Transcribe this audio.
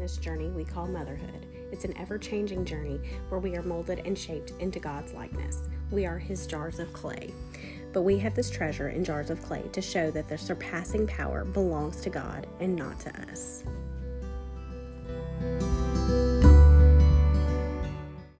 this journey we call motherhood. It's an ever changing journey where we are molded and shaped into God's likeness. We are His jars of clay. But we have this treasure in jars of clay to show that the surpassing power belongs to God and not to us.